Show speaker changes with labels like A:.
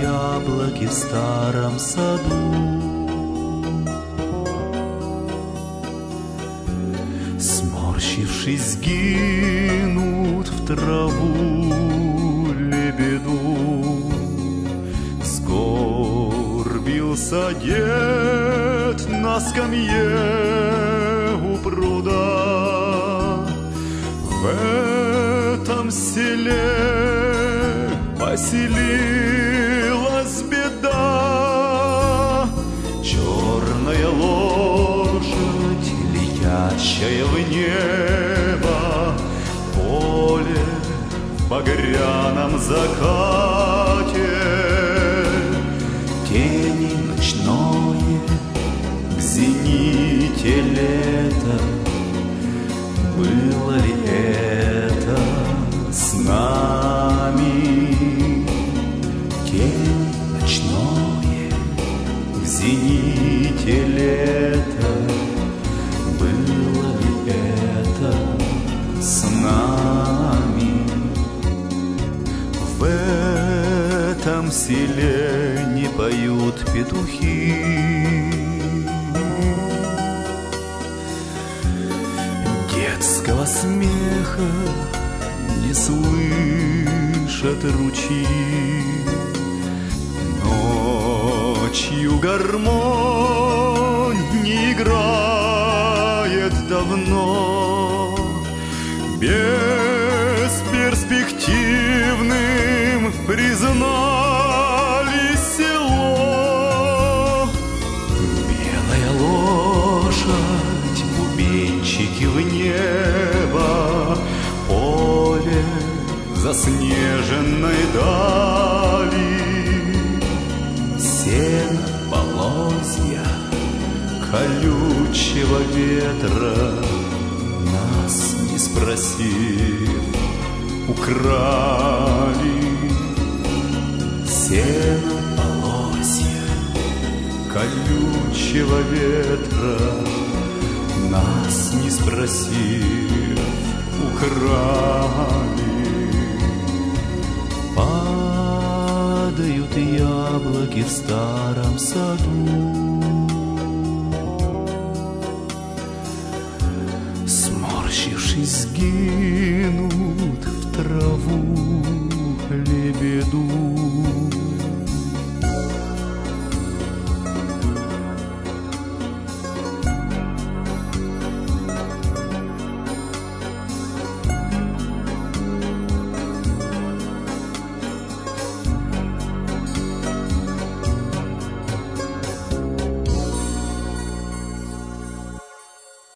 A: яблоки в старом саду. Сморщившись, гинут в траву лебеду. Сгорбился дед на скамье у пруда. В этом селе поселилась беда. Черная лошадь, летящая в небо, поле в багряном закате. Тени ночное в зените лета, было ли этом селе не поют петухи. Детского смеха не слышат ручьи. Ночью гармонь не играет давно. Бесперспективным признали небо, поле заснеженной дали. Сено, полозья, колючего ветра, нас не спросив, украли. Сено, полозья, колючего ветра, нас не спросив, украли. Падают яблоки в старом саду. Сморщившись, гинут в траву лебеду.